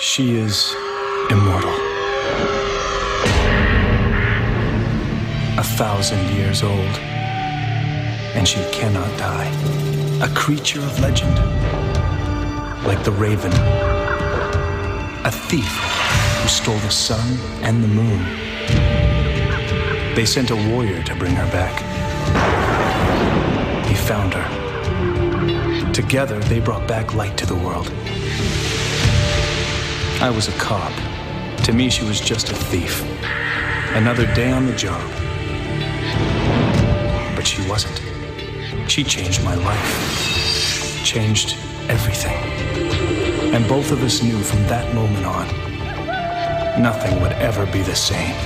She is immortal. A thousand years old. And she cannot die. A creature of legend. Like the raven. A thief who stole the sun and the moon. They sent a warrior to bring her back. He found her. Together, they brought back light to the world. I was a cop. To me, she was just a thief. Another day on the job. But she wasn't. She changed my life. Changed everything. And both of us knew from that moment on, nothing would ever be the same.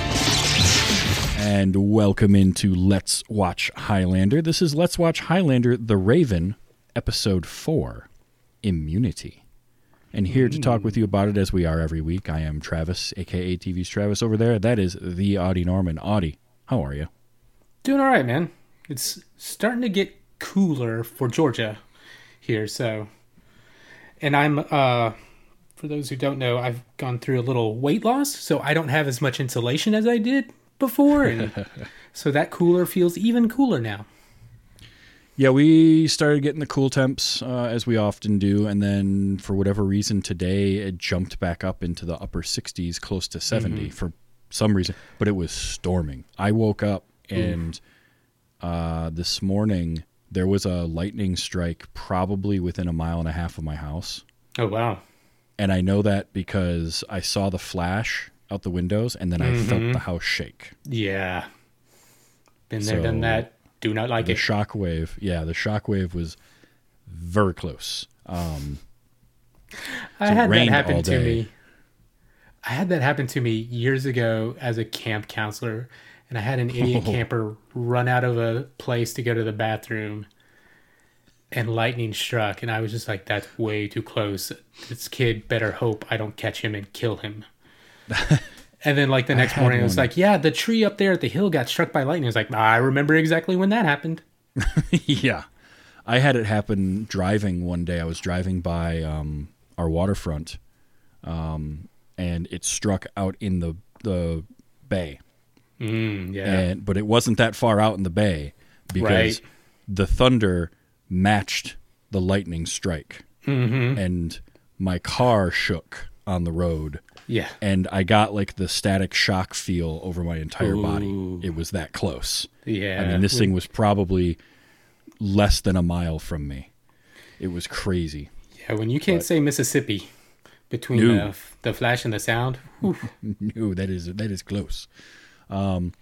And welcome into Let's Watch Highlander. This is Let's Watch Highlander The Raven, Episode 4 Immunity. And here to talk with you about it as we are every week, I am Travis, aka TV's Travis over there. That is the Audie Norman. Audie, how are you? Doing all right, man. It's starting to get cooler for Georgia here, so. And I'm, uh, for those who don't know, I've gone through a little weight loss, so I don't have as much insulation as I did before. And so that cooler feels even cooler now. Yeah, we started getting the cool temps uh, as we often do, and then for whatever reason today it jumped back up into the upper 60s, close to 70 for some reason. But it was storming. I woke up and uh, this morning there was a lightning strike probably within a mile and a half of my house, Oh, wow. and I know that because I saw the flash out the windows, and then I felt the house shake. Yeah. Been there, So- done that. Do not like the it. shockwave yeah the shockwave was very close um I had that happen to me. I had that happen to me years ago as a camp counselor, and I had an idiot camper run out of a place to go to the bathroom, and lightning struck, and I was just like, "That's way too close. This kid better hope I don't catch him and kill him." and then, like the next morning, it was like, "Yeah, the tree up there at the hill got struck by lightning." I was like, "I remember exactly when that happened." yeah i had it happen driving one day i was driving by um our waterfront um and it struck out in the the bay Mm, yeah, and but it wasn't that far out in the bay because Right. the thunder matched the lightning strike Mm-hmm. and my car shook on the road yeah. and I got like the static shock feel over my entire Ooh. body. It was that close. Yeah. I mean, this thing was probably less than a mile from me. It was crazy. Yeah, when you can't say Mississippi between No. the the flash and the sound, No, that is that is close. Um,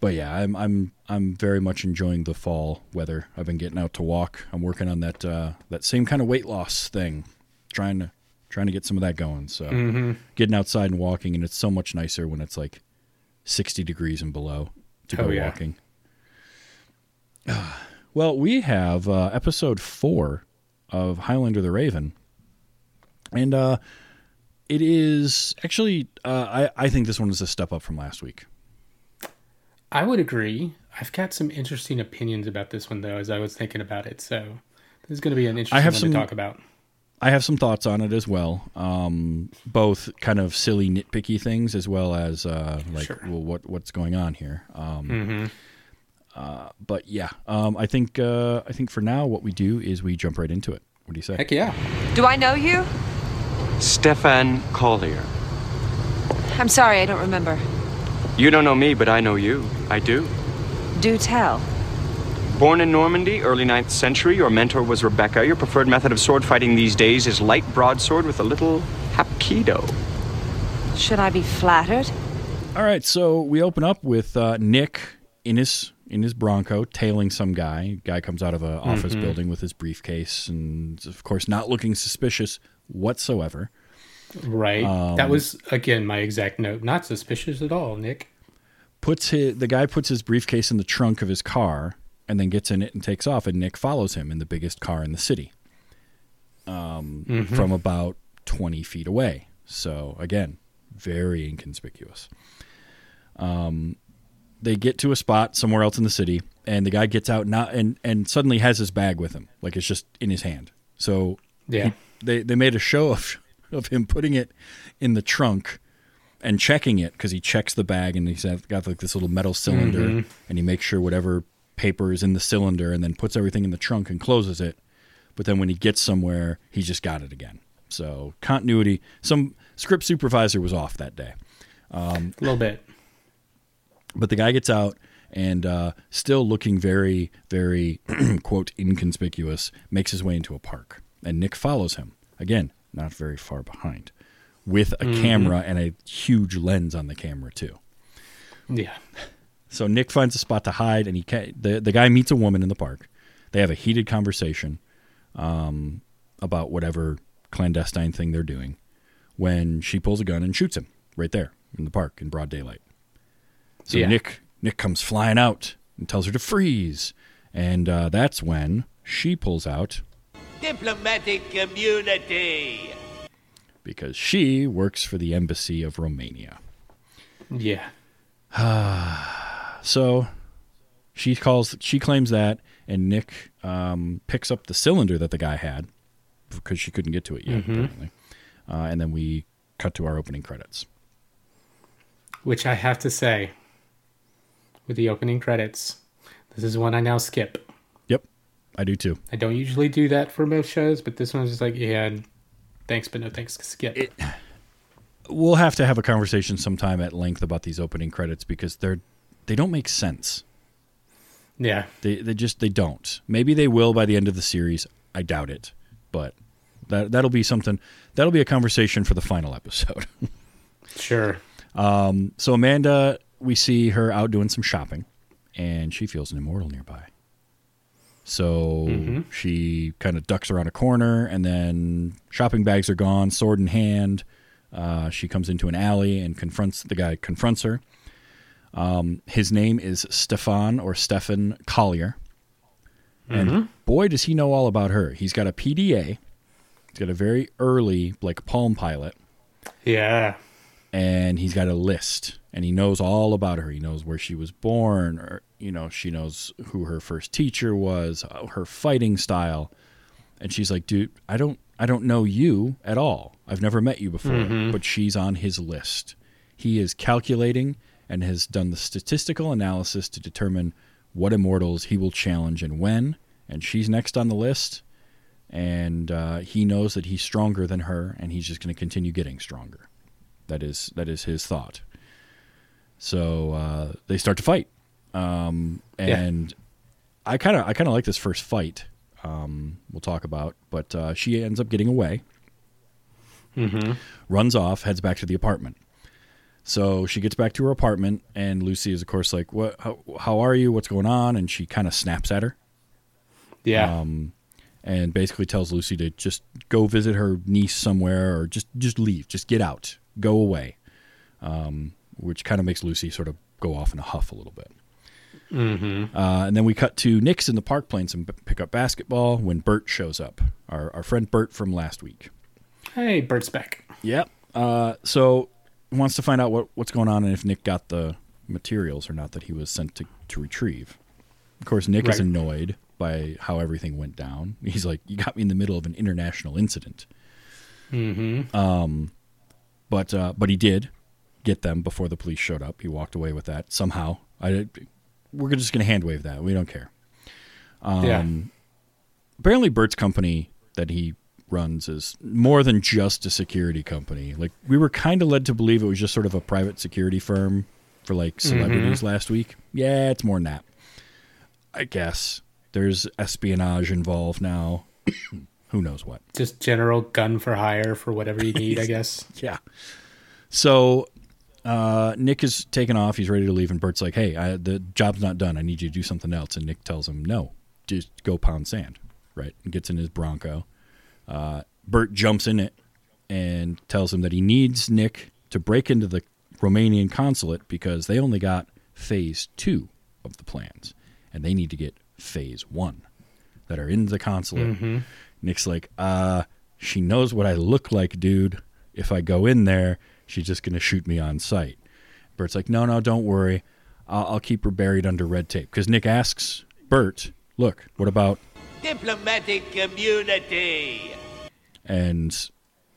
but yeah, I'm I'm I'm very much enjoying the fall weather. I've been getting out to walk. I'm working on that uh, that same kind of weight loss thing, trying to trying to get some of that going. So Mm-hmm. getting outside and walking, and it's so much nicer when it's like 60 degrees and below to Oh, go yeah. walking. Well, we have uh, episode four of Highlander the Raven, and uh, it is actually uh, I I think this one is a step up from last week. I would agree. I've got some interesting opinions about this one though, as I was thinking about it. So this is going to be an interesting have one some- to talk about. I have some thoughts on it as well, um, both kind of silly nitpicky things as well as uh, like Sure. well, what what's going on here. Um, hmm uh, but yeah, um, I think uh, I think for now what we do is we jump right into it. What do you say? Heck yeah! Do I know you? Stefan Collier. I'm sorry, I don't remember. You don't know me, but I know you. I do. Do tell. Born in Normandy, early 9th century, your mentor was Rebecca. Your preferred method of sword fighting these days is light broadsword with a little hapkido. Should I be flattered? All right, so we open up with uh, Nick in his in his Bronco tailing some guy. Guy comes out of an office building with his briefcase, and of course, not looking suspicious whatsoever. Right. Um, that was again my exact note. Not suspicious at all, Nick. Puts his, the guy puts his briefcase in the trunk of his car, and then gets in it and takes off. And Nick follows him in the biggest car in the city, um, from about twenty feet away. So again, very inconspicuous. Um, they get to a spot somewhere else in the city, and the guy gets out now and and suddenly has his bag with him, like it's just in his hand. So Yeah. they they made a show of of him putting it in the trunk and checking it because he checks the bag and he's got like this little metal cylinder and he makes sure whatever paper is in the cylinder and then puts everything in the trunk and closes it. But then when he gets somewhere, he's just got it again. So continuity. Some script supervisor was off that day. a little bit. But the guy gets out and uh, still looking very, very, quote, inconspicuous, makes his way into a park. And Nick follows him. Again, not very far behind, with a camera and a huge lens on the camera, too. Yeah. So Nick finds a spot to hide, and he ca- the the guy meets a woman in the park. They have a heated conversation um, about whatever clandestine thing they're doing. When she pulls a gun and shoots him right there in the park in broad daylight. So Yeah. Nick Nick comes flying out and tells her to freeze, and uh, that's when she pulls out Diplomatic immunity. because she works for the embassy of Romania. Yeah. So she calls, she claims that, and Nick um, picks up the cylinder that the guy had because she couldn't get to it yet, apparently. Uh, and then we cut to our opening credits. Which I have to say, with the opening credits, this is one I now skip. Yep, I do too. I don't usually do that for most shows, but this one's just like, yeah, thanks, but no thanks. Skip. It, We'll have to have a conversation sometime at length about these opening credits because they're they don't make sense. yeah. They they just they don't. Maybe they will by the end of the series. I doubt it, but that that'll be something. That'll be a conversation for the final episode. Sure. So Amanda, we see her out doing some shopping, and she feels an immortal nearby. So she kind of ducks around a corner, and then shopping bags are gone, sword in hand. Uh, she comes into an alley and confronts the guy. Confronts her. Um, his name is Stefan or Stefan Collier, and boy, does he know all about her. He's got a PDA. He's got a very early like Palm Pilot. Yeah. and he's got a list. And he knows all about her. He knows where she was born or you know she knows who her first teacher was uh, her fighting style. And she's like dude i don't i don't know you at all. I've never met you before but she's on his list. He is calculating and has done the statistical analysis to determine what immortals he will challenge and when and she's next on the list and uh, he knows that he's stronger than her and he's just going to continue getting stronger that is that is his thought. So uh, they start to fight, um, Yeah. and I kind of I kind of like this first fight. Um, we'll talk about, but uh, she ends up getting away, runs off, heads back to the apartment. So she gets back to her apartment, and Lucy is of course like, "What? How, how are you? What's going on?" And she kind of snaps at her Yeah. Um, and basically tells Lucy to just go visit her niece somewhere or just just leave, just get out, go away. Um, which kind of makes Lucy sort of go off in a huff a little bit. Mm-hmm. Uh, and then we cut to Nick's in the park playing some b- pickup basketball when Bert shows up, our our friend Bert from last week. hey, Bert's back. Yep. Uh, so wants to find out what what's going on and if Nick got the materials or not that he was sent to to retrieve. Of course, Nick is annoyed by how everything went down. He's like, "You got me in the middle of an international incident." Mm-hmm. Um, but uh, but he did get them before the police showed up. He walked away with that somehow. I we're just going to hand wave that. We don't care. yeah. apparently Bert's company that he runs is more than just a security company. Like we were kind of led to believe it was just sort of a private security firm for like celebrities last week. Yeah, it's more than that. I guess there's espionage involved now. Who knows what? Just general gun for hire for whatever you need, I guess. Yeah. So uh, Nick is taken off. He's ready to leave, and Bert's like, "Hey, I, the job's not done. I need you to do something else." And Nick tells him, "No, just go pound sand." Right, and gets in his Bronco. Uh, Bert jumps in it and tells him that he needs Nick to break into the Romanian consulate because they only got phase two of the plans, and they need to get phase one that are in the consulate. Nick's like, uh, she knows what I look like, dude. If I go in there, she's just going to shoot me on sight. Bert's like, no, no, don't worry. I'll, I'll keep her buried under red tape. Because Nick asks Bert, look, what about. Diplomatic immunity. And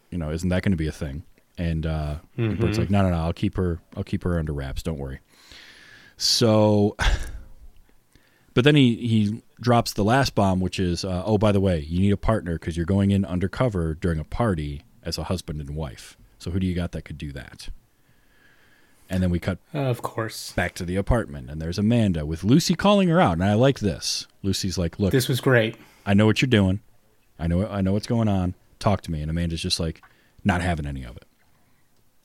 you know, isn't that going to be a thing? And uh, Bert's like, no, no, no, I'll keep her, I'll keep her under wraps. Don't worry. So, but then he he drops the last bomb, which is, uh, oh, by the way, you need a partner because you're going in undercover during a party as a husband and wife. So who do you got that could do that? And then we cut Of course. back to the apartment, and there's Amanda with Lucy calling her out, and I like this. Lucy's like, "Look, This was great. I know what you're doing. I know I know what's going on. Talk to me." And Amanda's just like, not having any of it.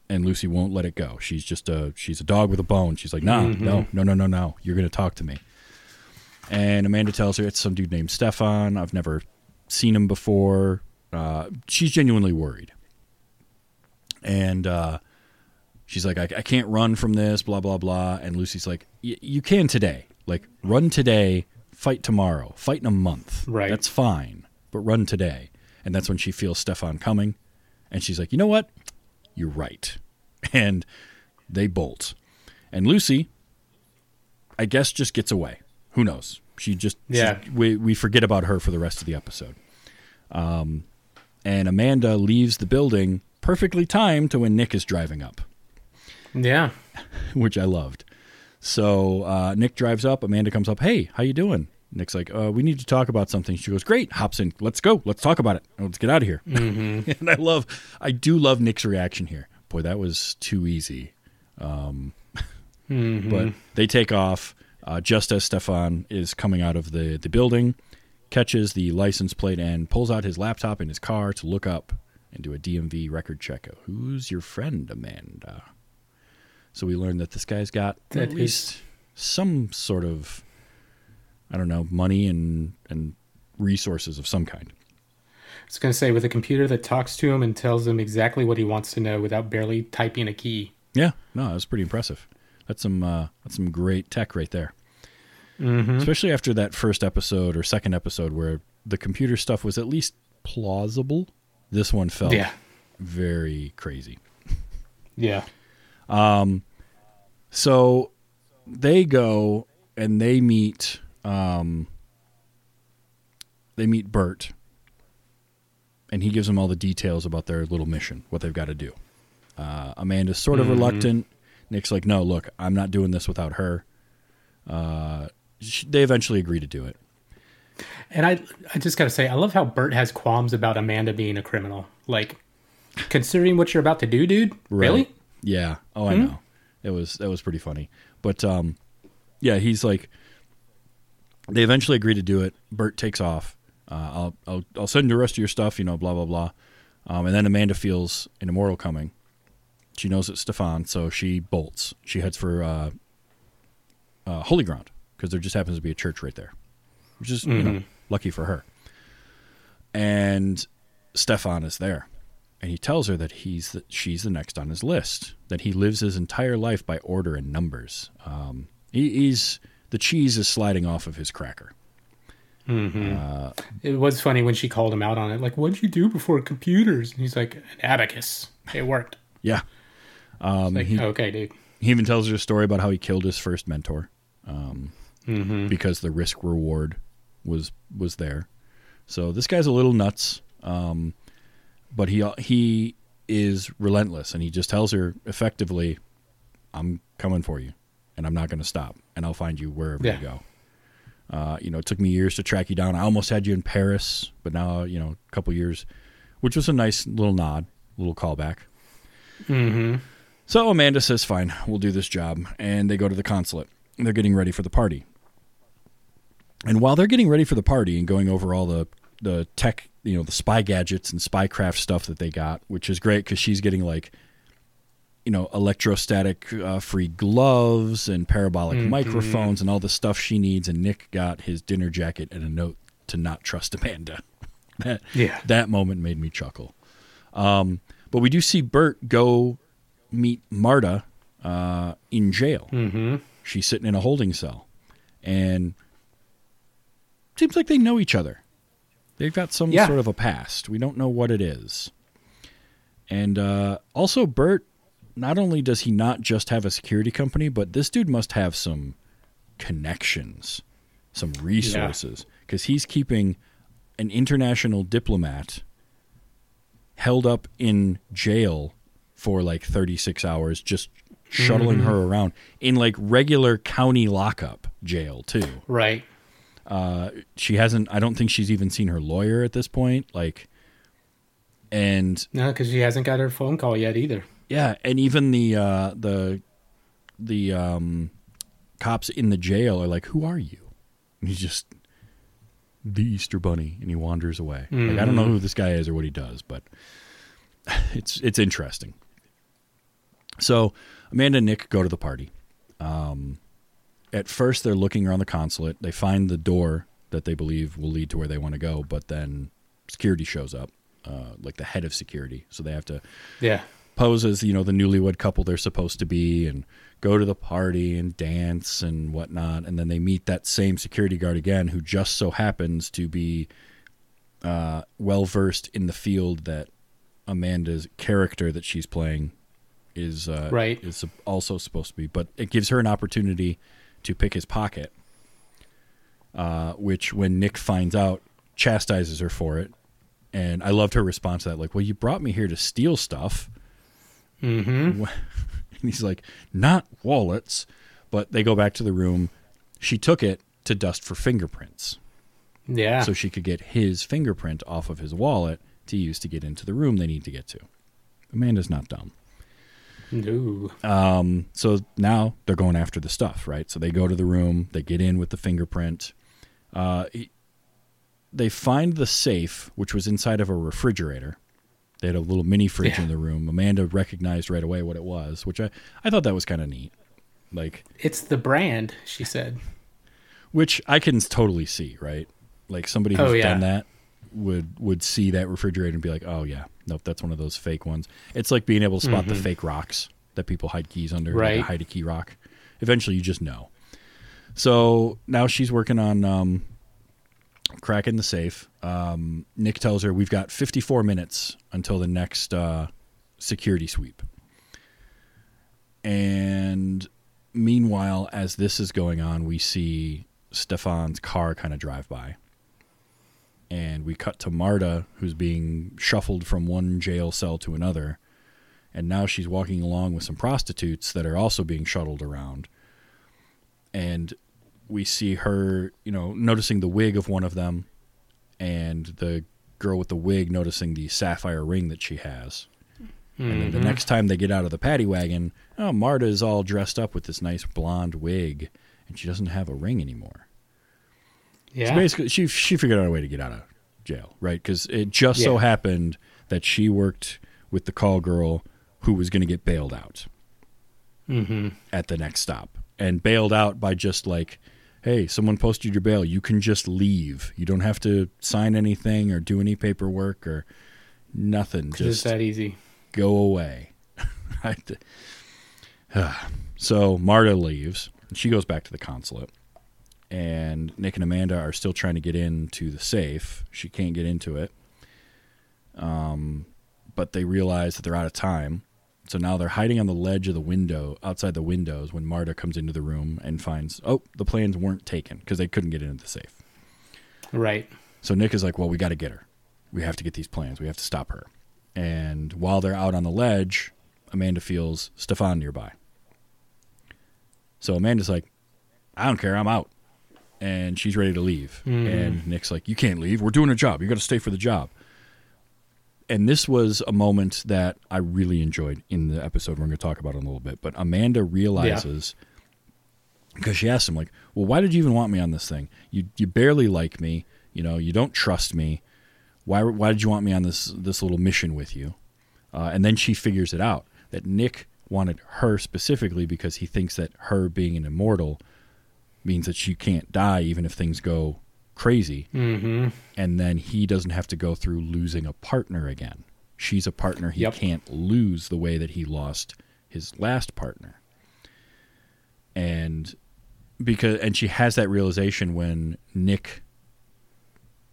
And Lucy won't let it go. She's just a she's a dog with a bone. She's like, "Nah, no, no, no, no, no. You're going to talk to me." And Amanda tells her it's some dude named Stefan. I've never seen him before. Uh, she's genuinely worried. And uh, she's like, I, I can't run from this, blah, blah, blah. And Lucy's like, "Y- You can today. Like, run today, fight tomorrow, fight in a month. Right. That's fine, but run today. And that's when she feels Stefan coming. And she's like, You know what? You're right. And they bolt. And Lucy, I guess, just gets away. Who knows? She just, she- Yeah. we, we forget about her for the rest of the episode. Um, and Amanda leaves the building perfectly timed to when Nick is driving up, Yeah. which I loved. So uh, Nick drives up. Amanda comes up. Hey, how you doing? Nick's like, uh, we need to talk about something. She goes, great. Hops in. Let's go. Let's talk about it. Let's get out of here. and I love, I do love Nick's reaction here. Boy, that was too easy. Um, But they take off uh, just as Stefan is coming out of the, the building, catches the license plate, and pulls out his laptop in his car to look up and do a DMV record check. Who's your friend, Amanda? So we learned that this guy's got That at is- least some sort of, I don't know, money and, and resources of some kind. I was going to say, with a computer that talks to him and tells him exactly what he wants to know without barely typing a key. Yeah, no, that was pretty impressive. That's some uh, that's some great tech right there. Especially after that first episode or second episode where the computer stuff was at least plausible. This one felt Yeah. very crazy. Yeah. So they go and they meet um, they meet Bert and he gives them all the details about their little mission, what they've got to do. Uh, Amanda's sort of reluctant. Nick's like, "No, look, I'm not doing this without her." Uh, sh- they eventually agree to do it. And I, I just got to say, I love how Bert has qualms about Amanda being a criminal. Like, considering what you're about to do, dude. Really? Yeah. Oh, I know. It was that was pretty funny. But um, yeah, he's like. They eventually agree to do it. Bert takes off. Uh, I'll I'll I'll send the rest of your stuff. You know, blah blah blah. Um, and then Amanda feels an immortal coming. She knows it's Stefan, so she bolts. She heads for uh, uh, Holy Ground because there just happens to be a church right there, which is you know lucky for her. And Stefan is there, and he tells her that he's the, she's the next on his list. That he lives his entire life by order and numbers. Um, he, he's the cheese is sliding off of his cracker. It was funny when she called him out on it. Like, what'd you do before computers? And he's like, an abacus. It worked. Yeah, Um, Like, okay, dude. he even tells her a story about how he killed his first mentor um, because the risk reward was was there. So this guy's a little nuts, um, but he he is relentless, and he just tells her effectively, "I'm coming for you, and I'm not going to stop, and I'll find you wherever Yeah. you go." Uh, you know, it took me years to track you down. I almost had you in Paris, but now you know a couple years, which was a nice little nod, little callback. So Amanda says, "Fine, we'll do this job," and they go to the consulate. They're getting ready for the party, and while they're getting ready for the party and going over all the the tech, you know, the spy gadgets and spycraft stuff that they got, which is great because she's getting like, you know, electrostatic uh, free gloves and parabolic microphones and all the stuff she needs. And Nick got his dinner jacket and a note to not trust Amanda. that Yeah. that moment made me chuckle. Um, but we do see Bert go meet Marta uh, in jail. Mm-hmm. She's sitting in a holding cell, and seems like they know each other. They've got some Yeah. sort of a past. We don't know what it is. And uh, also, Bert. Not only does he not just have a security company, but this dude must have some connections, some resources, because he's keeping an international diplomat held up in jail for like 36 hours, just shuttling her around in like regular county lockup jail too. Right. She hasn't. I don't think she's even seen her lawyer at this point. Like, and No, because she hasn't got her phone call yet either. Yeah, and even the uh, the the um, cops in the jail are like, "Who are you?" And he's just the Easter Bunny, and he wanders away. Like I don't know who this guy is or what he does, but it's it's interesting. So Amanda and Nick go to the party. Um, at first, they're looking around the consulate. They find the door that they believe will lead to where they want to go, but then security shows up, uh, like the head of security. So they have to Yeah. pose as you know the newlywed couple they're supposed to be and go to the party and dance and whatnot and then they meet that same security guard again who just so happens to be uh, well versed in the field that amanda's character that she's playing is uh, Right. is also supposed to be but it gives her an opportunity to pick his pocket uh, which when nick finds out chastises her for it and i loved her response to that like well you brought me here to steal stuff Mm-hmm. and he's like, not wallets. But they go back to the room. She took it to dust for fingerprints Yeah. so she could get his fingerprint off of his wallet to use to get into the room they need to get to. Amanda's not dumb. No. Um, so now they're going after the stuff, right? So they go to the room, they get in with the fingerprint. Uh, he- they find the safe, which was inside of a refrigerator. They had a little mini fridge Yeah. in the room. Amanda recognized right away what it was, which I, I thought that was kind of neat. Like, It's the brand, she said. which I can totally see, right? Like somebody who's Oh, yeah. done that would would see that refrigerator and be like, "Oh yeah, nope, that's one of those fake ones." It's like being able to spot the fake rocks that people hide keys under, like Mm-hmm. Right. hide a key rock. Eventually, you just know. So now she's working on um, cracking the safe. Um, Nick tells her we've got 54 minutes until the next uh, security sweep. And meanwhile, as this is going on, we see Stefan's car kind of drive by. And we cut to Marta, who's being shuffled from one jail cell to another. And now she's walking along with some prostitutes that are also being shuttled around. And we see her, you know, noticing the wig of one of them, and the girl with the wig noticing the sapphire ring that she has. And then the mm-hmm. next time they get out of the paddy wagon, oh, Marta is all dressed up with this nice blonde wig, and she doesn't have a ring anymore. Yeah. So basically, she she figured out a way to get out of jail, right? Because it just so happened that she worked with the call girl who was going to get bailed out mm-hmm. at the next stop, and bailed out by just like, hey, someone posted your bail. You can just leave. You don't have to sign anything or do any paperwork or nothing. Just that easy. go away. So Marta leaves. She goes back to the consulate. And Nick and Amanda are still trying to get into the safe. She can't get into it. Um, but they realize that they're out of time. So now they're hiding on the ledge of the window, outside the windows, when Marta comes into the room and finds, oh, the plans weren't taken because they couldn't get into the safe. Right. So Nick is like, well, we got to get her. We have to get these plans. We have to stop her. And while they're out on the ledge, Amanda feels Stefan nearby. So Amanda's like, I don't care. I'm out. And she's ready to leave. And Nick's like, You can't leave. We're doing a job. You got to stay for the job. And this was a moment that I really enjoyed in the episode we're going to talk about in a little bit. But Amanda realizes because she asked him like, "Well, why did you even want me on this thing? You you barely like me. You know, you don't trust me. Why why did you want me on this this little mission with you?" Uh, and then she figures it out that Nick wanted her specifically because he thinks that her being an immortal means that she can't die even if things go crazy. Mm-hmm. And then he doesn't have to go through losing a partner again. She's a partner he Yep. can't lose the way that he lost his last partner. And because and she has that realization when Nick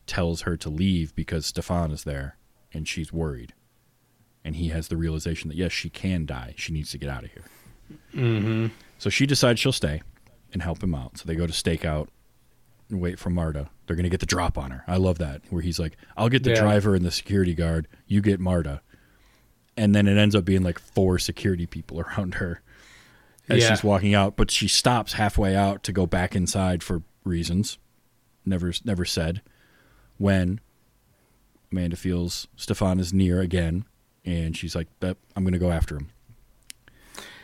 tells her to leave because Stefan is there and she's worried. And he has the realization that yes, she can die. She needs to get out of here. Mm-hmm. So she decides she'll stay and help him out. So they go to stake out and wait for Marta. They're going to get the drop on her. I love that where he's like, "I'll get the Yeah. driver and the security guard. You get Marta." And then it ends up being like four security people around her as Yeah. she's walking out, but she stops halfway out to go back inside for reasons never never said. When Amanda feels Stefan is near again, and she's like, I'm going to go after him."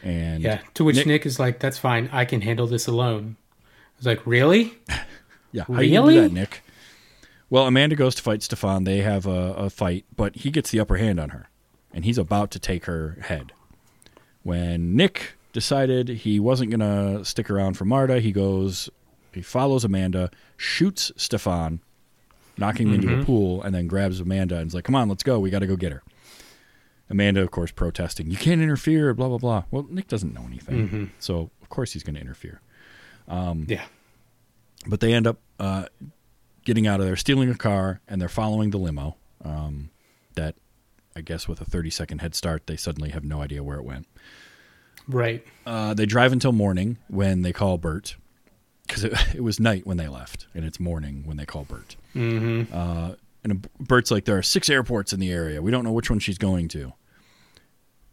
And Yeah. To which Nick- Nick, is like, "That's fine. I can handle this alone." I was like, "Really?" Yeah, how you gonna Really? do that, Nick? Well, Amanda goes to fight Stefan. They have a, a fight, but he gets the upper hand on her, and he's about to take her head. When Nick decided he wasn't gonna stick around for Marta, he goes, he follows Amanda, shoots Stefan, knocking him into a mm-hmm. pool, and then grabs Amanda and is like, "Come on, let's go. We got to go get her." Amanda, of course, protesting, "You can't interfere." Blah blah blah. Well, Nick doesn't know anything, so of course he's going to interfere. Yeah. but they end up uh, getting out of there, stealing a car, and they're following the limo. Um, that I guess with a 30 second head start, they suddenly have no idea where it went. Right. Uh, they drive until morning when they call Bert, because it, it was night when they left, and it's morning when they call Bert. Mm-hmm. Uh, and Bert's like, "There are six airports in the area. We don't know which one she's going to."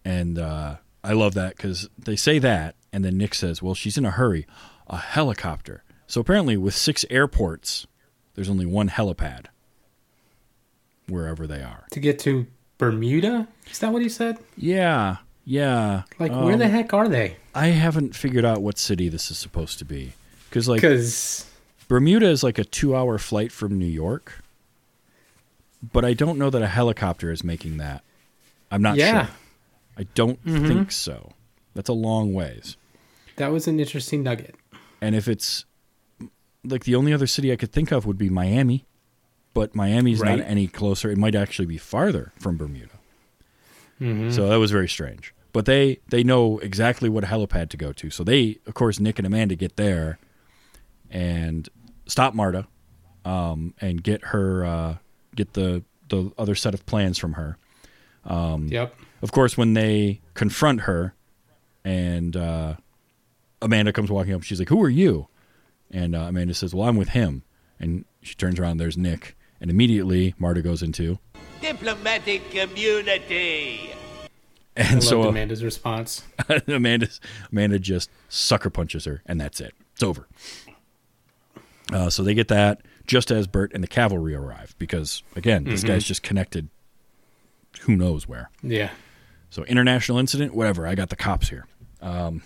And uh, I love that because they say that, and then Nick says, "Well, she's in a hurry, a helicopter." So apparently, with six airports, there's only one helipad wherever they are. To get to Bermuda? Is that what he said? Yeah, yeah. Like, where the heck are they? I haven't figured out what city this is supposed to be because like Because Bermuda is like a two-hour flight from New York, but I don't know that a helicopter is making that. I'm not Yeah. sure. I don't think so. That's a long ways. that was an interesting nugget. And if it's like the only other city I could think of would be Miami, but Miami's Right. not any closer. It might actually be farther from Bermuda. So that was very strange. But they they know exactly what helipad to go to. So they, of course, Nick and Amanda get there and stop Marta um, and get her uh, get the the other set of plans from her. Um, Yep. Of course, when they confront her, and uh, Amanda comes walking up, she's like, "Who are you?" And uh, Amanda says, "Well, I'm with him." And she turns around. There's Nick, and immediately Marta goes into, Diplomatic immunity. and I so uh, Amanda's response. Amanda Amanda just sucker punches her, and that's it. It's over. Uh, so they get that just as Bert and the cavalry arrive, because again, this guy's just connected. Who knows where? Yeah. So international incident, whatever. I got the cops here, um,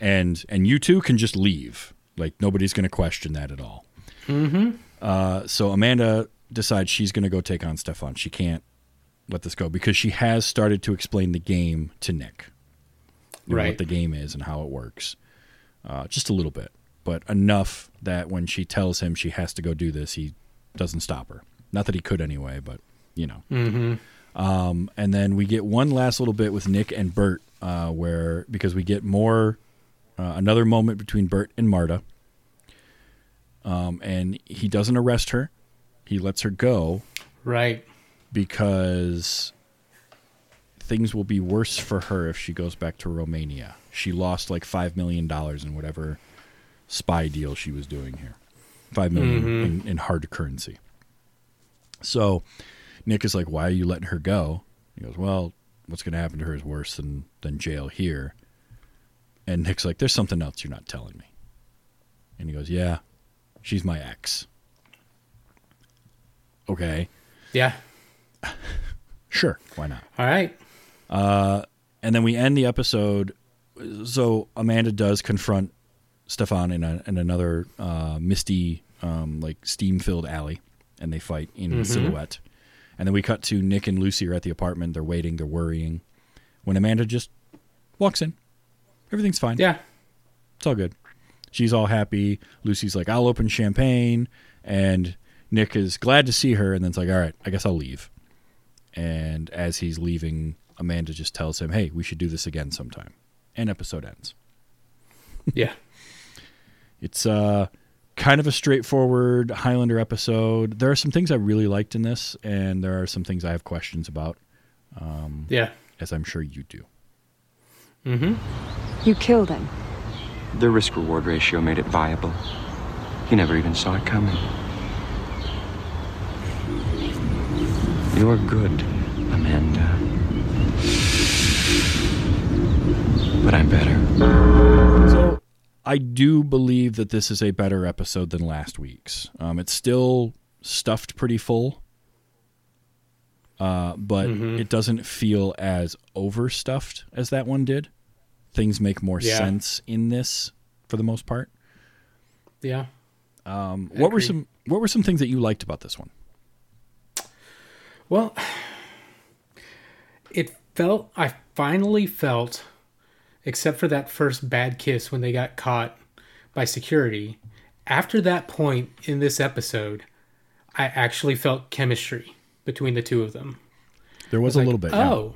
and and you two can just leave. Like nobody's going to question that at all. Mm-hmm. Uh, so Amanda decides she's going to go take on Stefan. She can't let this go because she has started to explain the game to Nick, know, Right. What the game is and how it works, uh, just a little bit, but enough that when she tells him she has to go do this, he doesn't stop her. Not that he could anyway, but you know. Um, and then we get one last little bit with Nick and Bert, uh, where because we get more uh, another moment between Bert and Marta. Um, and he doesn't arrest her; he lets her go Right. because things will be worse for her if she goes back to Romania. She lost like five million dollars in whatever spy deal she was doing here. Five million in, in hard currency. So Nick is like, "Why are you letting her go?" He goes, "Well, what's going to happen to her is worse than than jail here." And Nick's like, "There's something else you're not telling me." And he goes, "Yeah, she's my ex." Okay, Yeah. sure, why not? All right. and then we end the episode. So Amanda does confront Stefan in, a, in another uh, misty, um, like steam-filled alley, and they fight in silhouette. And then we cut to Nick and Lucy are at the apartment. They're waiting. They're worrying. When Amanda just walks in, everything's fine. Yeah. It's all good. She's all happy. Lucy's like, I'll open champagne. And Nick is glad to see her. And then it's like, all right, I guess I'll leave. And as he's leaving, Amanda just tells him, hey, we should do this again sometime. And episode ends. Yeah. It's uh, kind of a straightforward Highlander episode. There are some things I really liked in this, and there are some things I have questions about, Um, Yeah. as I'm sure you do. Mm hmm. You killed him. The risk reward ratio made it viable. You never even saw it coming. You're good, Amanda. But I'm better. I do believe that this is a better episode than last week's. Um, it's still stuffed pretty full, uh, but it doesn't feel as overstuffed as that one did. Things make more Yeah. sense in this for the most part. Yeah. Um, what were some What were some things that you liked about this one? Well, it felt, I finally felt, except for that first bad kiss when they got caught by security, after that point in this episode, I actually felt chemistry between the two of them. There was a Like, little bit. yeah. Oh,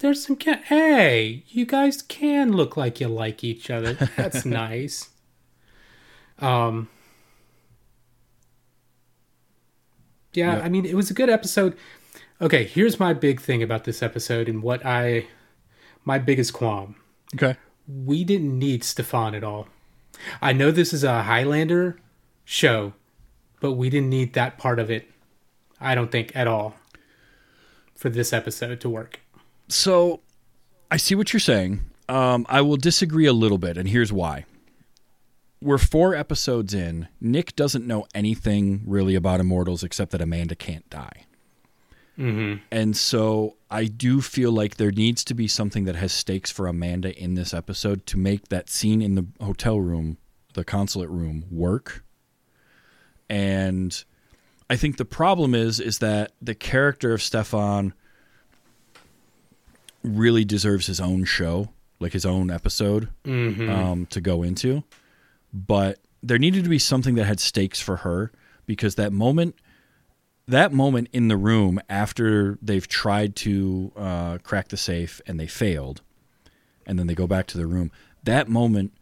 there's some. Hey, you guys can look like you like each other. That's nice. Um. Yeah, Yeah. I mean, it was a good episode. Okay, here's my big thing about this episode and what I, my biggest qualm. Okay. We didn't need Stefan at all. I know this is a Highlander show, but we didn't need that part of it. I don't think at all for this episode to work. So I see what you're saying. Um, I will disagree a little bit, and here's why. We're four episodes in. Nick doesn't know anything really about Immortals except that Amanda can't die. Mm-hmm. And so I do feel like there needs to be something that has stakes for Amanda in this episode to make that scene in the hotel room, the consulate room, work. And I think the problem is is that the character of Stefan really deserves his own show, like his own episode um, to go into. But there needed to be something that had stakes for her because that moment, that moment in the room after they've tried to uh, crack the safe and they failed, and then they go back to the room. That moment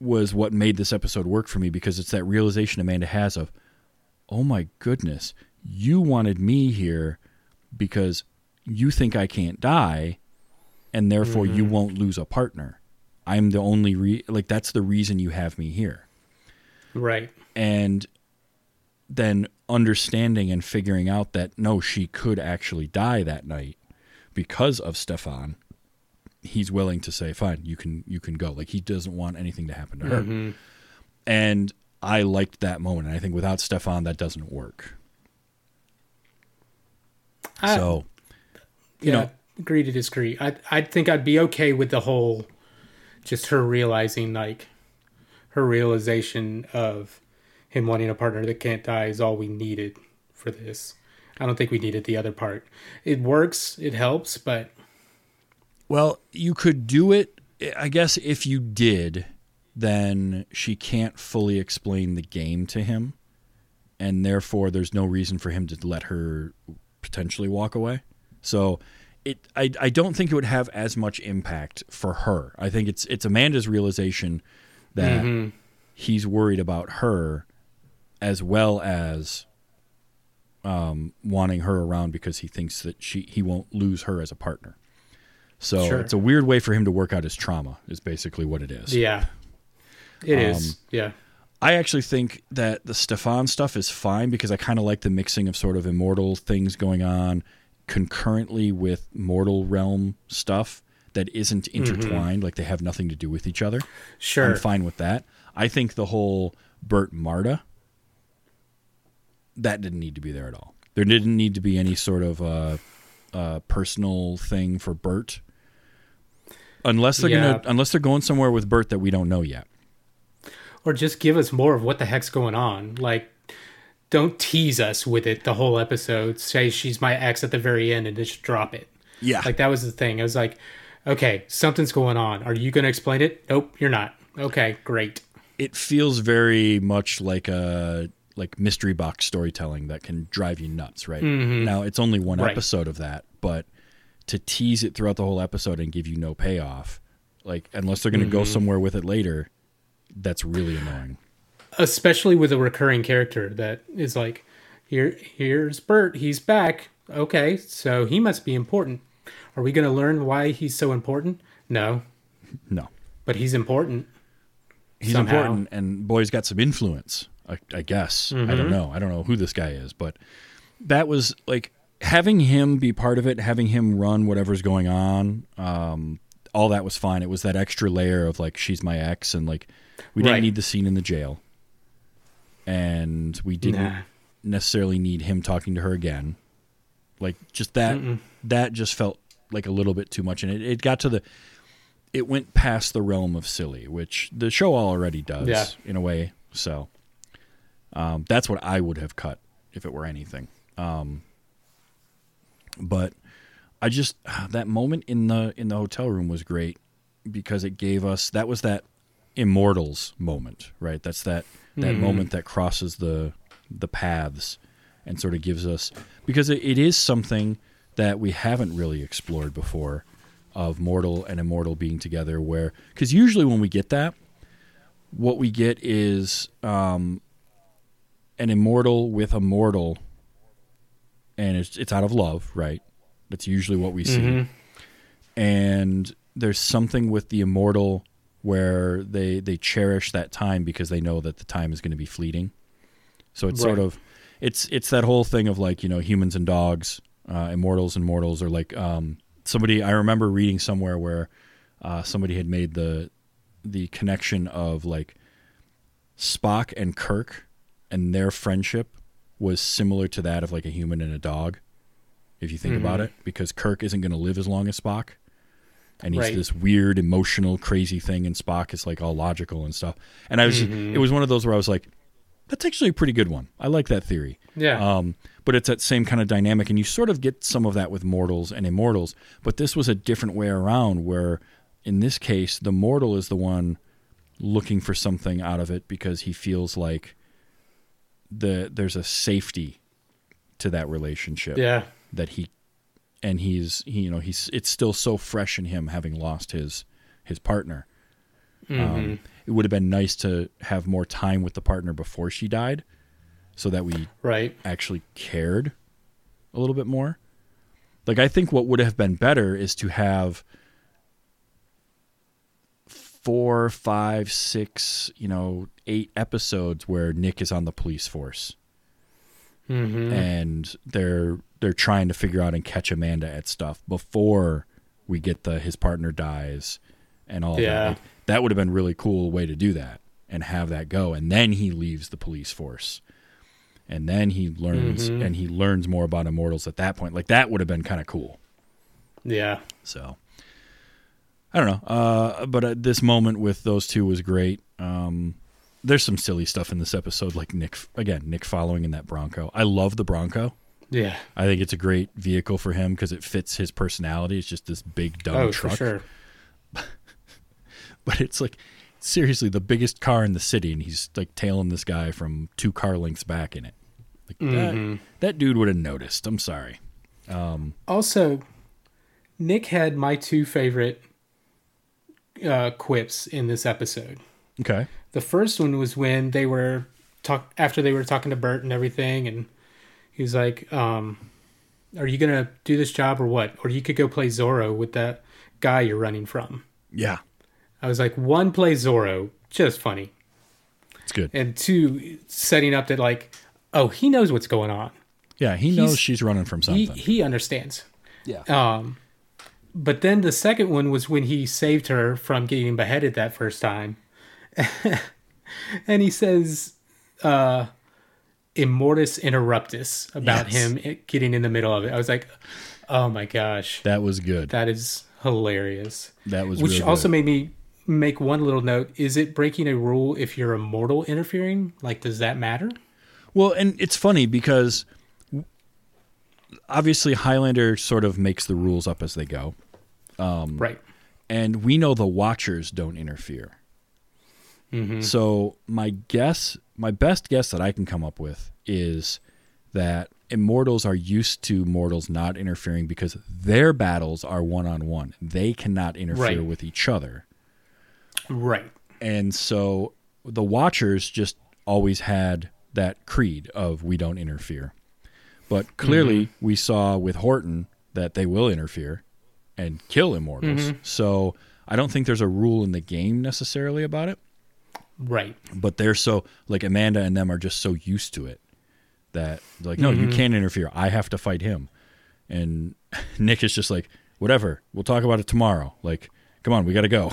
was what made this episode work for me because it's that realization Amanda has of, oh my goodness, you wanted me here because you think I can't die, and therefore you won't lose a partner. I'm the only re- like that's the reason you have me here. Right. And then understanding and figuring out that no, she could actually die that night because of Stefan. He's willing to say, "Fine, you can you can go." Like he doesn't want anything to happen to her. Mm-hmm. And I liked that moment. And I think without Stefan, that doesn't work. I, so yeah, know- agree to disagree. I I think I'd be okay with the whole, just her realizing like, her realization of him wanting a partner that can't die is all we needed for this. I don't think we needed the other part. It works, it helps, but Well, you could do it. I guess if you did, then she can't fully explain the game to him, and therefore there's no reason for him to let her potentially walk away. So, it I I don't think it would have as much impact for her. I think it's it's Amanda's realization that mm-hmm. he's worried about her as well as um, wanting her around because he thinks that she he won't lose her as a partner. So Sure. it's a weird way for him to work out his trauma. Is basically what it is. yeah, it is. Um, Yeah, I actually think that the Stefan stuff is fine because I kind of like the mixing of sort of immortal things going on concurrently with mortal realm stuff that isn't intertwined, like they have nothing to do with each other. sure. I'm fine with that. I think the whole Bert Marta that didn't need to be there at all. There didn't need to be any sort of uh, uh, personal thing for Bert, unless they're Yeah. gonna unless they're going somewhere with Bert that we don't know yet. Or just give us more of what the heck's going on. Like, don't tease us with it the whole episode. Say she's my ex at the very end and just drop it. Yeah, Like that was the thing. I was like, okay, something's going on. Are you going to explain it? Nope, you're not. Okay, great. it feels very much like a like mystery box storytelling that can drive you nuts, right? Mm-hmm. Now it's only one Right. episode of that, but to tease it throughout the whole episode and give you no payoff, like unless they're going to go mm-hmm. somewhere with it later, that's really annoying. Especially with a recurring character that is like, here, here's Bert. He's back. Okay, so he must be important. Are we going to learn why he's so important? No, No. but he's important. he's somehow. important, and boy's got some influence. I, I guess I don't know. I don't know who this guy is, but that was like having him be part of it, having him run whatever's going on. Um, all that was fine. It was that extra layer of like she's my ex, and like we didn't Right. need the scene in the jail, and we didn't Nah. necessarily need him talking to her again. Like just that that just felt like a little bit too much, and it, it got to the it went past the realm of silly, which the show already does Yeah. in a way. So um, that's what I would have cut if it were anything. Um, but I just that moment in the in the hotel room was great because it gave us that was that immortals moment, right? That's that that moment that crosses the the paths and sort of gives us because it, it is something that we haven't really explored before of mortal and immortal being together where because usually when we get that what we get is um, an immortal with a mortal and it's it's out of love right? That's usually what we see. And there's something with the immortal where they they cherish that time because they know that the time is going to be fleeting. So it's sort of it's it's that whole thing of like you know humans and dogs uh, immortals and mortals are like um, somebody i remember reading somewhere where uh, somebody had made the the connection of like spock and kirk and their friendship was similar to that of like a human and a dog if you think about it because kirk isn't going to live as long as spock and he's Right. this weird emotional crazy thing and spock is like all logical and stuff and i was it was one of those where i was like that's actually a pretty good one i like that theory Yeah. um, but it's that same kind of dynamic, and you sort of get some of that with mortals and immortals. But this was a different way around, where in this case, the mortal is the one looking for something out of it because he feels like the there's a safety to that relationship yeah. that he and he's he, you know he's it's still so fresh in him having lost his his partner. Um, it would have been nice to have more time with the partner before she died, so that we Right. actually cared a little bit more. Like I think what would have been better is to have four, five, six, you know, eight episodes where Nick is on the police force. Mm-hmm. And they're they're trying to figure out and catch Amanda at stuff before we get the his partner dies and all Yeah. that. Like, that would have been a really cool way to do that and have that go and then he leaves the police force and then he learns mm-hmm. and he learns more about immortals at that point like that would have been kind of cool Yeah. so i don't know uh, but uh, this moment with those two was great. Um, there's some silly stuff in this episode like nick again nick following in that bronco. I love the bronco. Yeah. i think it's a great vehicle for him because it fits his personality. It's just this big dumb Oh, truck. sure. but it's like seriously the biggest car in the city and he's like tailing this guy from two car lengths back in it. Like that, that dude would have noticed. I'm sorry. Also, Nick had my two favorite uh, quips in this episode. okay The first one was when they were talk after they were talking to Bert and everything, and he was like, um, "Are you gonna do this job or what? Or you could go play Zorro with that guy you're running from." yeah I was like, one, play Zorro, just funny, it's good and two, setting up that like, oh, he knows what's going on. yeah he knows she's running from He something he understands. yeah Um, but then the second one was when he saved her from getting beheaded that first time. and he says, uh, Immortus Interruptus about Yes. him getting in the middle of it. I was like, oh my gosh, that was good that is hilarious. that was Which also made me make one little note. Is it breaking a rule if you're a mortal interfering? Like, does that matter? well and it's funny because obviously highlander sort of makes the rules up as they go Um, right. and we know the watchers don't interfere. So my guess, my best guess that I can come up with is that immortals are used to mortals not interfering because their battles are one on one. They cannot interfere Right. with each other. Right. And so the watchers just always had that creed of we don't interfere. But clearly we saw with Horton that they will interfere and kill immortals. So I don't think there's a rule in the game necessarily about it. Right. but they're so like Amanda and them are just so used to it that like no, Mm-hmm. you can't interfere. I have to fight him. And Nick is just like, whatever. We'll talk about it tomorrow. Like, come on, we got to go.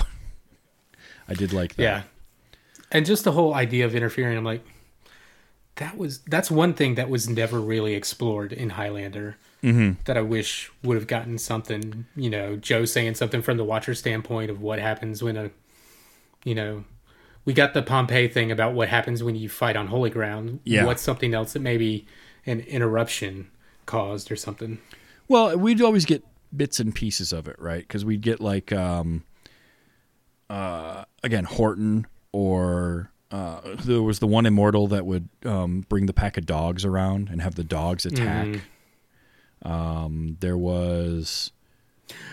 I did like that. Yeah. And just the whole idea of interfering, I'm like, that was that's one thing that was never really explored in Highlander. Mm-hmm. That I wish would have gotten something. You know, Joe saying something from the watcher standpoint of what happens when a, you know, we got the Pompeii thing about what happens when you fight on holy ground. Yeah. What's something else that maybe an interruption caused or something? Well, we'd always get bits and pieces of it, right? Because we'd get like, um, uh, again, Horton, or uh, there was the one immortal that would um, bring the pack of dogs around and have the dogs attack. Um, there was.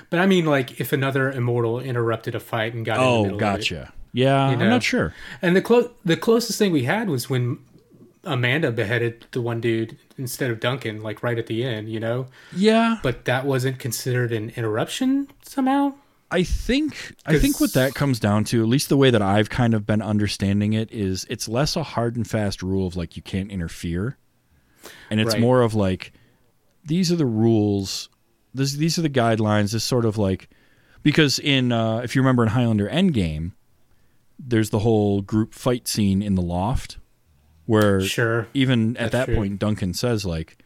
But I mean, like if another immortal interrupted a fight and got in the Oh, middle of it. gotcha. Yeah, You I'm not sure. And the clo- the closest thing we had was when Amanda beheaded the one dude instead of Duncan, like right at the end, you know. Yeah, But that wasn't considered an interruption somehow. I think I think what that comes down to, at least the way that I've kind of been understanding it, is it's less a hard and fast rule of like you can't interfere, and it's Right. more of like these are the rules, this, these are the guidelines. This sort of like because in uh, if you remember in Highlander Endgame, there's the whole group fight scene in the loft where Sure. even at that true. point Duncan says like,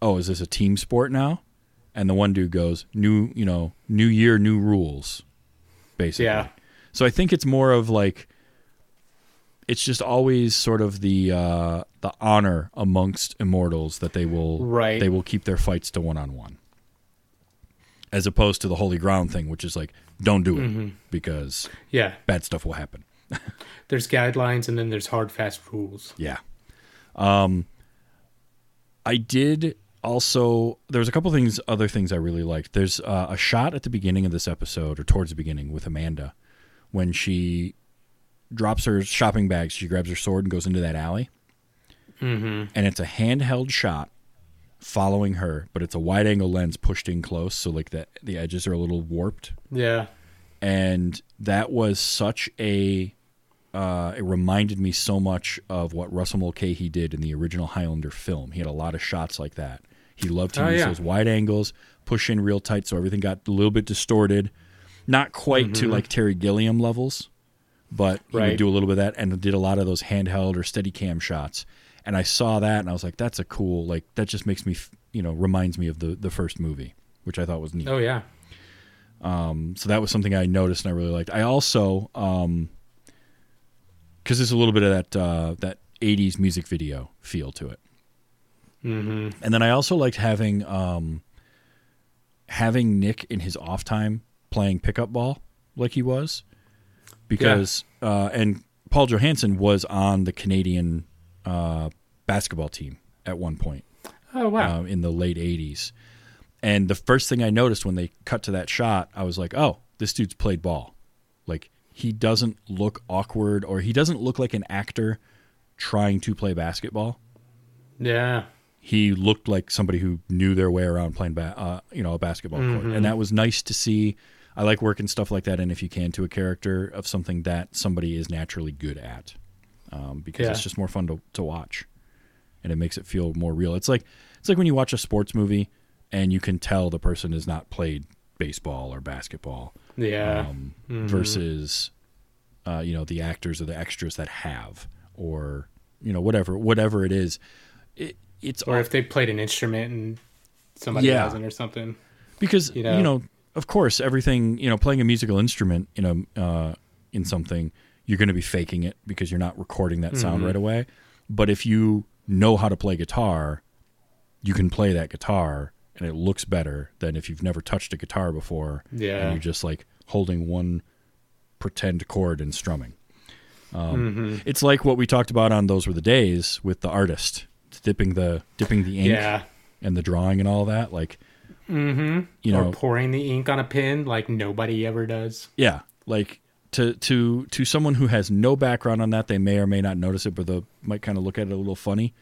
"Oh, is this a team sport now?" And the one dude goes, "New, you know, new year, new rules." Basically. Yeah. So I think it's more of like it's just always sort of the uh the honor amongst immortals that they will Right. they will keep their fights to one on one. As opposed to the holy ground thing, which is like, don't do it Mm-hmm. because Yeah. bad stuff will happen. There's guidelines and then there's hard fast rules. Yeah. Um I did also there was a couple things other things I really liked. There's uh, a shot at the beginning of this episode or towards the beginning with Amanda when she drops her shopping bags, she grabs her sword and goes into that alley. Mm-hmm. And it's a handheld shot following her, but it's a wide angle lens pushed in close, so like the the edges are a little warped Yeah. and that was such a uh, it reminded me so much of what Russell Mulcahy did in the original Highlander film. He had a lot of shots like that. He loved to Oh, use yeah. those wide angles, push in real tight, so everything got a little bit distorted. Not quite to like Terry Gilliam levels, but he would Mm-hmm. Do a little bit of that and did a lot of those handheld or steady cam shots. And I saw that and I was like, that's a cool like that just makes me you know reminds me of the the first movie, which I thought was neat Oh yeah. Um, so that was something I noticed and I really liked. I also, um, because there's a little bit of that uh, that '80s music video feel to it, mm-hmm. and then I also liked having um, having Nick in his off time playing pickup ball like he was, because uh, and Paul Johansson was on the Canadian uh, basketball team at one point Oh wow. um, in the late 80s. And the first thing I noticed when they cut to that shot, I was like, oh, this dude's played ball. Like, he doesn't look awkward or he doesn't look like an actor trying to play basketball. yeah. He looked like somebody who knew their way around playing, ba- uh, you know, a basketball court, and that was nice to see. I like working stuff like that in if you can to a character of something that somebody is naturally good at, um, because it's just more fun to, to watch, and it makes it feel more real. It's like it's like when you watch a sports movie and you can tell the person has not played baseball or basketball Yeah. um, versus uh, you know the actors or the extras that have or you know whatever whatever it is it, it's or if they played an instrument and somebody Yeah. hasn't or something. because you you know, know? of course everything you know playing a musical instrument in a uh, in something you're going to be faking it because you're not recording that sound Mm-hmm. right away but if you know how to play guitar you can play that guitar and it looks better than if you've never touched a guitar before Yeah. and you're just like holding one pretend chord and strumming um, Mm-hmm. it's like what we talked about on those were the days with the artist dipping the dipping the ink Yeah. and the drawing and all that like Mm-hmm. you know or pouring the ink on a pen like nobody ever does. Yeah, like to to to someone who has no background on that, they may or may not notice it, but they might kind of look at it a little funny.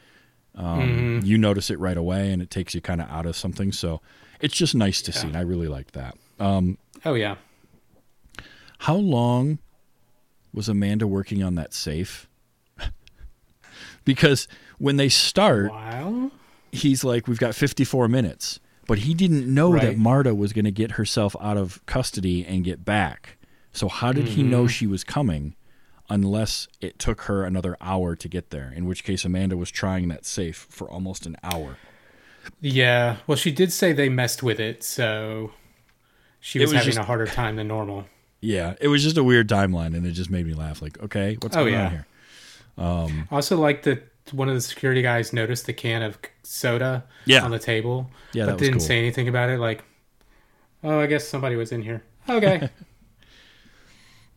Um, You notice it right away, and it takes you kind of out of something. So it's just nice to see, and I really liked that. Um, Oh yeah. how long was Amanda working on that safe? Because when they start, Wow. he's like, "We've got 54 minutes," but he didn't know that Marta was going to get herself out of custody and get back. So how did he Mm-hmm. know she was coming? Unless it took her another hour to get there, in which case Amanda was trying that safe for almost an hour. Yeah. Well, she did say they messed with it, so she was, was having just- a harder time than normal. Yeah, it was just a weird timeline, and it just made me laugh. Like, okay, what's Oh, going yeah. on here? I also like that one of the security guys noticed the can of soda Yeah. on the table, Yeah, but didn't cool. say anything about it. Like, oh, I guess somebody was in here. Okay.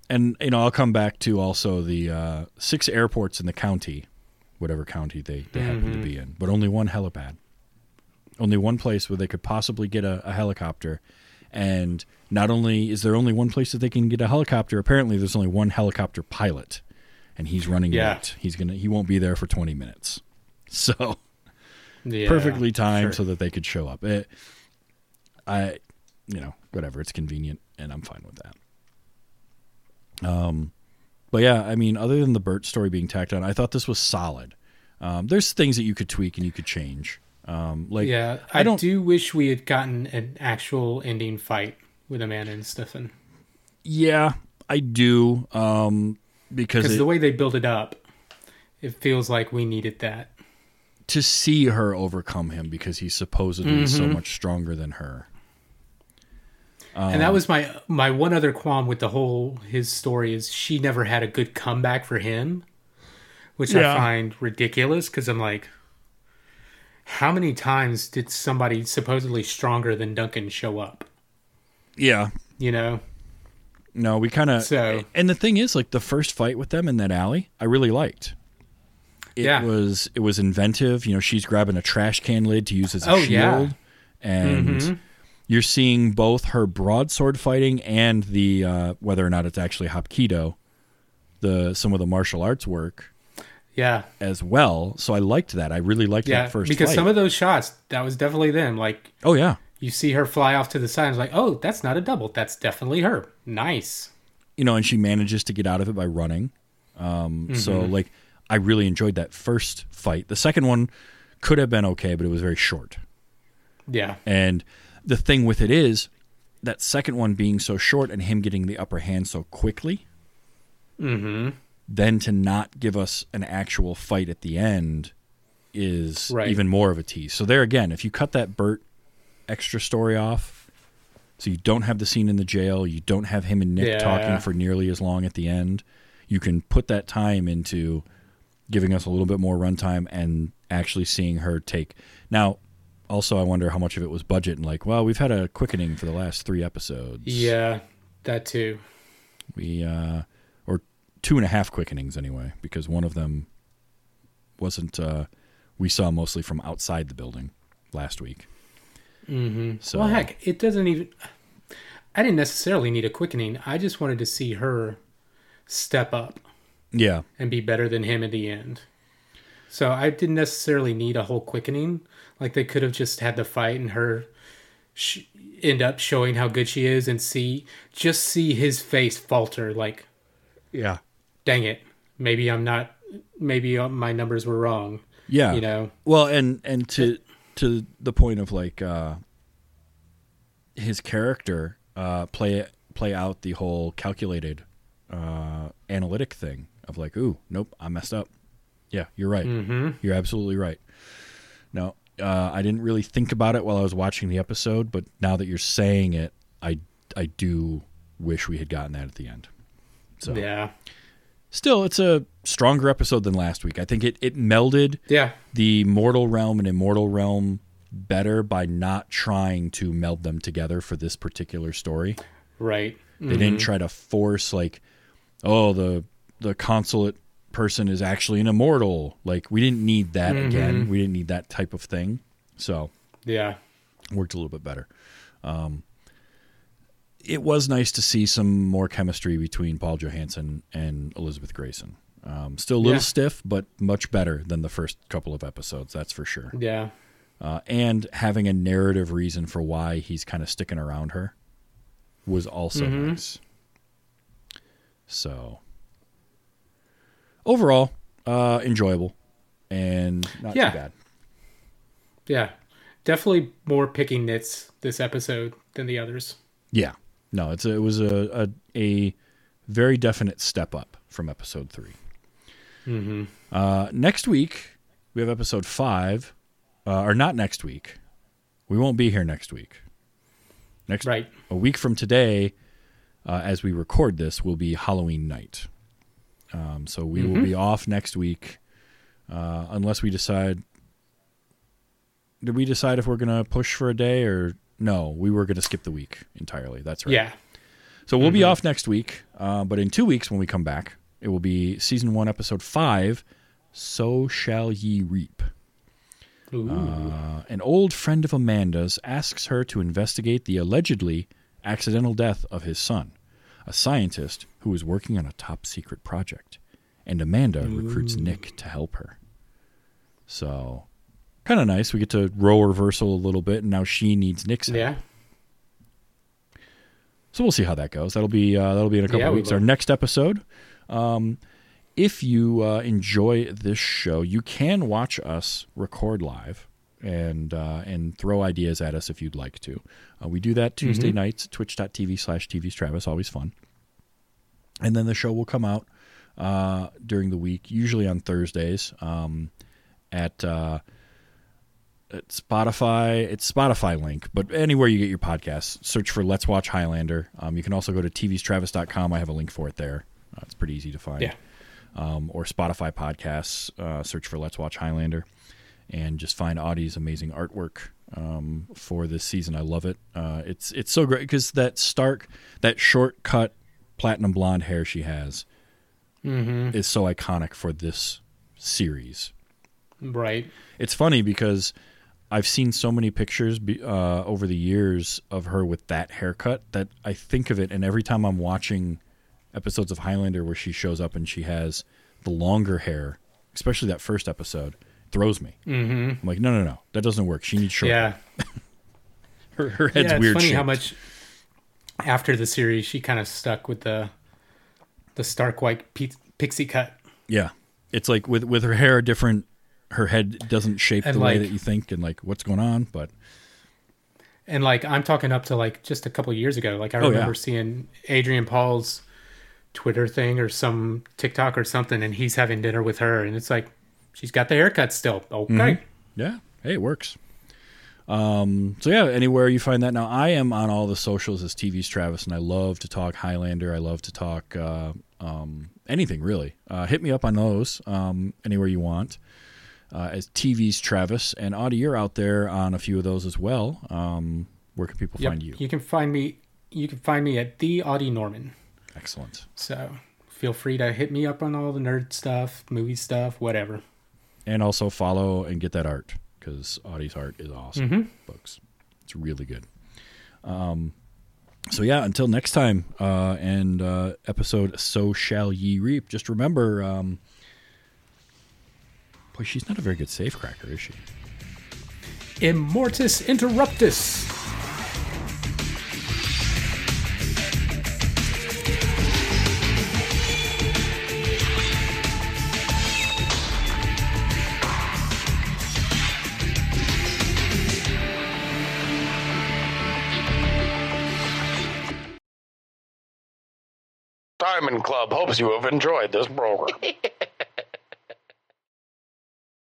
And you know, I'll come back to also the uh, six airports in the county, whatever county they, they happen Mm-hmm. to be in, but only one helipad. Only one place where they could possibly get a, a helicopter. And not only is there only one place that they can get a helicopter, apparently there's only one helicopter pilot, and he's running Yeah. late. He's gonna he won't be there for 20 minutes. So yeah, perfectly timed sure. so that they could show up. It, I, you know, whatever. It's convenient, and I'm fine with that. Um, but yeah, I mean, other than the Burt story being tacked on, I thought this was solid. Um, there's things that you could tweak and you could change. Um, like, yeah, I I, don't- do wish we had gotten an actual ending fight with Amanda and Stefan yeah, I do. Um, because because it- the way they build it up, it feels like we needed that. to see her overcome him because he's supposedly so Mm-hmm. much stronger than her. and that was my my one other qualm with the whole his story is she never had a good comeback for him, which Yeah. I find ridiculous because I'm like, how many times did somebody supposedly stronger than Duncan show up? Yeah, You know, No, we kind of. So- and the thing is, like the first fight with them in that alley, I really liked. It Yeah. was it was inventive. You know, she's grabbing a trash can lid to use as a Oh, shield, yeah. Mm-hmm. and you're seeing both her broadsword fighting and the uh, whether or not it's actually hapkido, the some of the martial arts work yeah, as well. So I liked that. I really liked yeah. that first because fight. some of those shots, that was definitely them. Like oh yeah, you see her fly off to the side, it's like, oh, that's not a double. That's definitely her. Nice. you know, and she manages to get out of it by running. Um, So Mm-hmm. like, I really enjoyed that first fight. The second one could have been okay, but it was very short. Yeah, And the thing with it is that second one being so short and him getting the upper hand so quickly, mm-hmm. then to not give us an actual fight at the end is Right. even more of a tease. So there again, if you cut that Bert extra story off, so you don't have the scene in the jail, you don't have him and Nick Yeah. talking for nearly as long at the end, you can put that time into giving us a little bit more runtime and actually seeing her take. Now, also, I wonder how much of it was budget and like, well, we've had a quickening for the last three episodes. yeah, that too. We uh or two and a half quickenings anyway, because one of them wasn't uh we saw mostly from outside the building last week. Mm-hmm. So well, heck, it doesn't even. I didn't necessarily need a quickening. I just wanted to see her step up yeah. and be better than him at the end. So I didn't necessarily need a whole quickening. Like they could have just had the fight and her sh- end up showing how good she is and see just see his face falter. Like, Yeah. dang it, maybe I'm not. Maybe uh, my numbers were wrong. Yeah. You know. Well, and and to to the point of like uh his character uh play play out the whole calculated uh analytic thing of like, ooh, nope, I messed up. Yeah, you're right. Mm-hmm. You're absolutely right. Now, uh, I didn't really think about it while I was watching the episode, but now that you're saying it, I I do wish we had gotten that at the end. So Yeah. Still, it's a stronger episode than last week. I think it it melded Yeah. the mortal realm and immortal realm better by not trying to meld them together for this particular story. Right. They didn't try to force like, oh the the consulate person is actually an immortal. Like we didn't need that again. We didn't need that type of thing. So Yeah. worked a little bit better. Um, it was nice to see some more chemistry between Paul Johansson and Elizabeth Gracen. Um, still a little Yeah. stiff, but much better than the first couple of episodes. That's for sure. Yeah. Uh, and having a narrative reason for why he's kind of sticking around her was also Mm-hmm. nice. So, overall, uh, enjoyable and not Yeah. too bad. Yeah, definitely more picking nits this episode than the others. Yeah, no, it's a, it was a, a a very definite step up from episode 3 Mm-hmm. Uh, next week we have episode five, uh, or not next week. We won't be here next week. Next Right. a week from today, uh, as we record this, will be Halloween night. Um, so we will be off next week, uh, unless we decide. Did we decide if we're gonna push for a day or no? We were gonna skip the week entirely. That's right. Yeah. So we'll be off next week, uh, but in two weeks when we come back, it will be season one, episode five. So shall ye reap. Ooh. Uh, an old friend of Amanda's asks her to investigate the allegedly accidental death of his son, a scientist who is working on a top secret project, and Amanda recruits Nick to help her. So, kind of nice. We get to row reversal a little bit, and now she needs Nixon. yeah. So we'll see how that goes. That'll be uh, that'll be in a couple Yeah, of we weeks. Our next episode. Um, if you uh, enjoy this show, you can watch us record live and uh, and throw ideas at us if you'd like to. Uh, we do that Tuesday Mm-hmm. nights, twitch.tv slash TV's Travis. Always fun. And then the show will come out uh, during the week, usually on Thursdays um, at uh, at Spotify. It's Spotify link, but anywhere you get your podcasts, search for Let's Watch Highlander. Um, you can also go to tvstravis.com. I have a link for it there. Uh, it's pretty easy to find. Yeah. Um, or Spotify podcasts. Uh, search for Let's Watch Highlander, and just find Audie's amazing artwork um, for this season. I love it. Uh, it's it's so great because that Stark, that shortcut platinum blonde hair she has, is so iconic for this series Right. it's funny because I've seen so many pictures be, uh, over the years of her with that haircut that I think of it, and every time I'm watching episodes of Highlander where she shows up and she has the longer hair, especially that first episode, throws me. Mm-hmm. I'm like, no, no, no, that doesn't work. She needs short. Yeah. her, her head's yeah, it's weird. funny how much after the series she kind of stuck with the the stark white pixie cut. Yeah, it's like with with her hair different. Her head doesn't shape And the way that you think, and like what's going on. But And like I'm talking up to like just a couple years ago. Like I Oh, yeah. remember seeing Adrian Paul's Twitter thing or some TikTok or something, and he's having dinner with her, and it's like she's got the haircut still. Okay. Mm-hmm. Yeah. Hey, it works. Um, so yeah, anywhere you find that now, I am on all the socials as TV's Travis, and I love to talk Highlander. I love to talk uh, um, anything really. Uh, hit me up on those um, anywhere you want. Uh, as TV's Travis and Audie, you're out there on a few of those as well. Um, where can people Yep. find you? You can find me. You can find me at the Audie Norman. Excellent. So feel free to hit me up on all the nerd stuff, movie stuff, whatever. And also follow and get that art because Audie's art is awesome, folks. It's really good. Um, so yeah, until next time, uh, and uh, episode "So Shall Ye Reap." Just remember, um, boy, she's not a very good safecracker, is she? Immortus Interruptus. Diamond Club hopes you have enjoyed this program.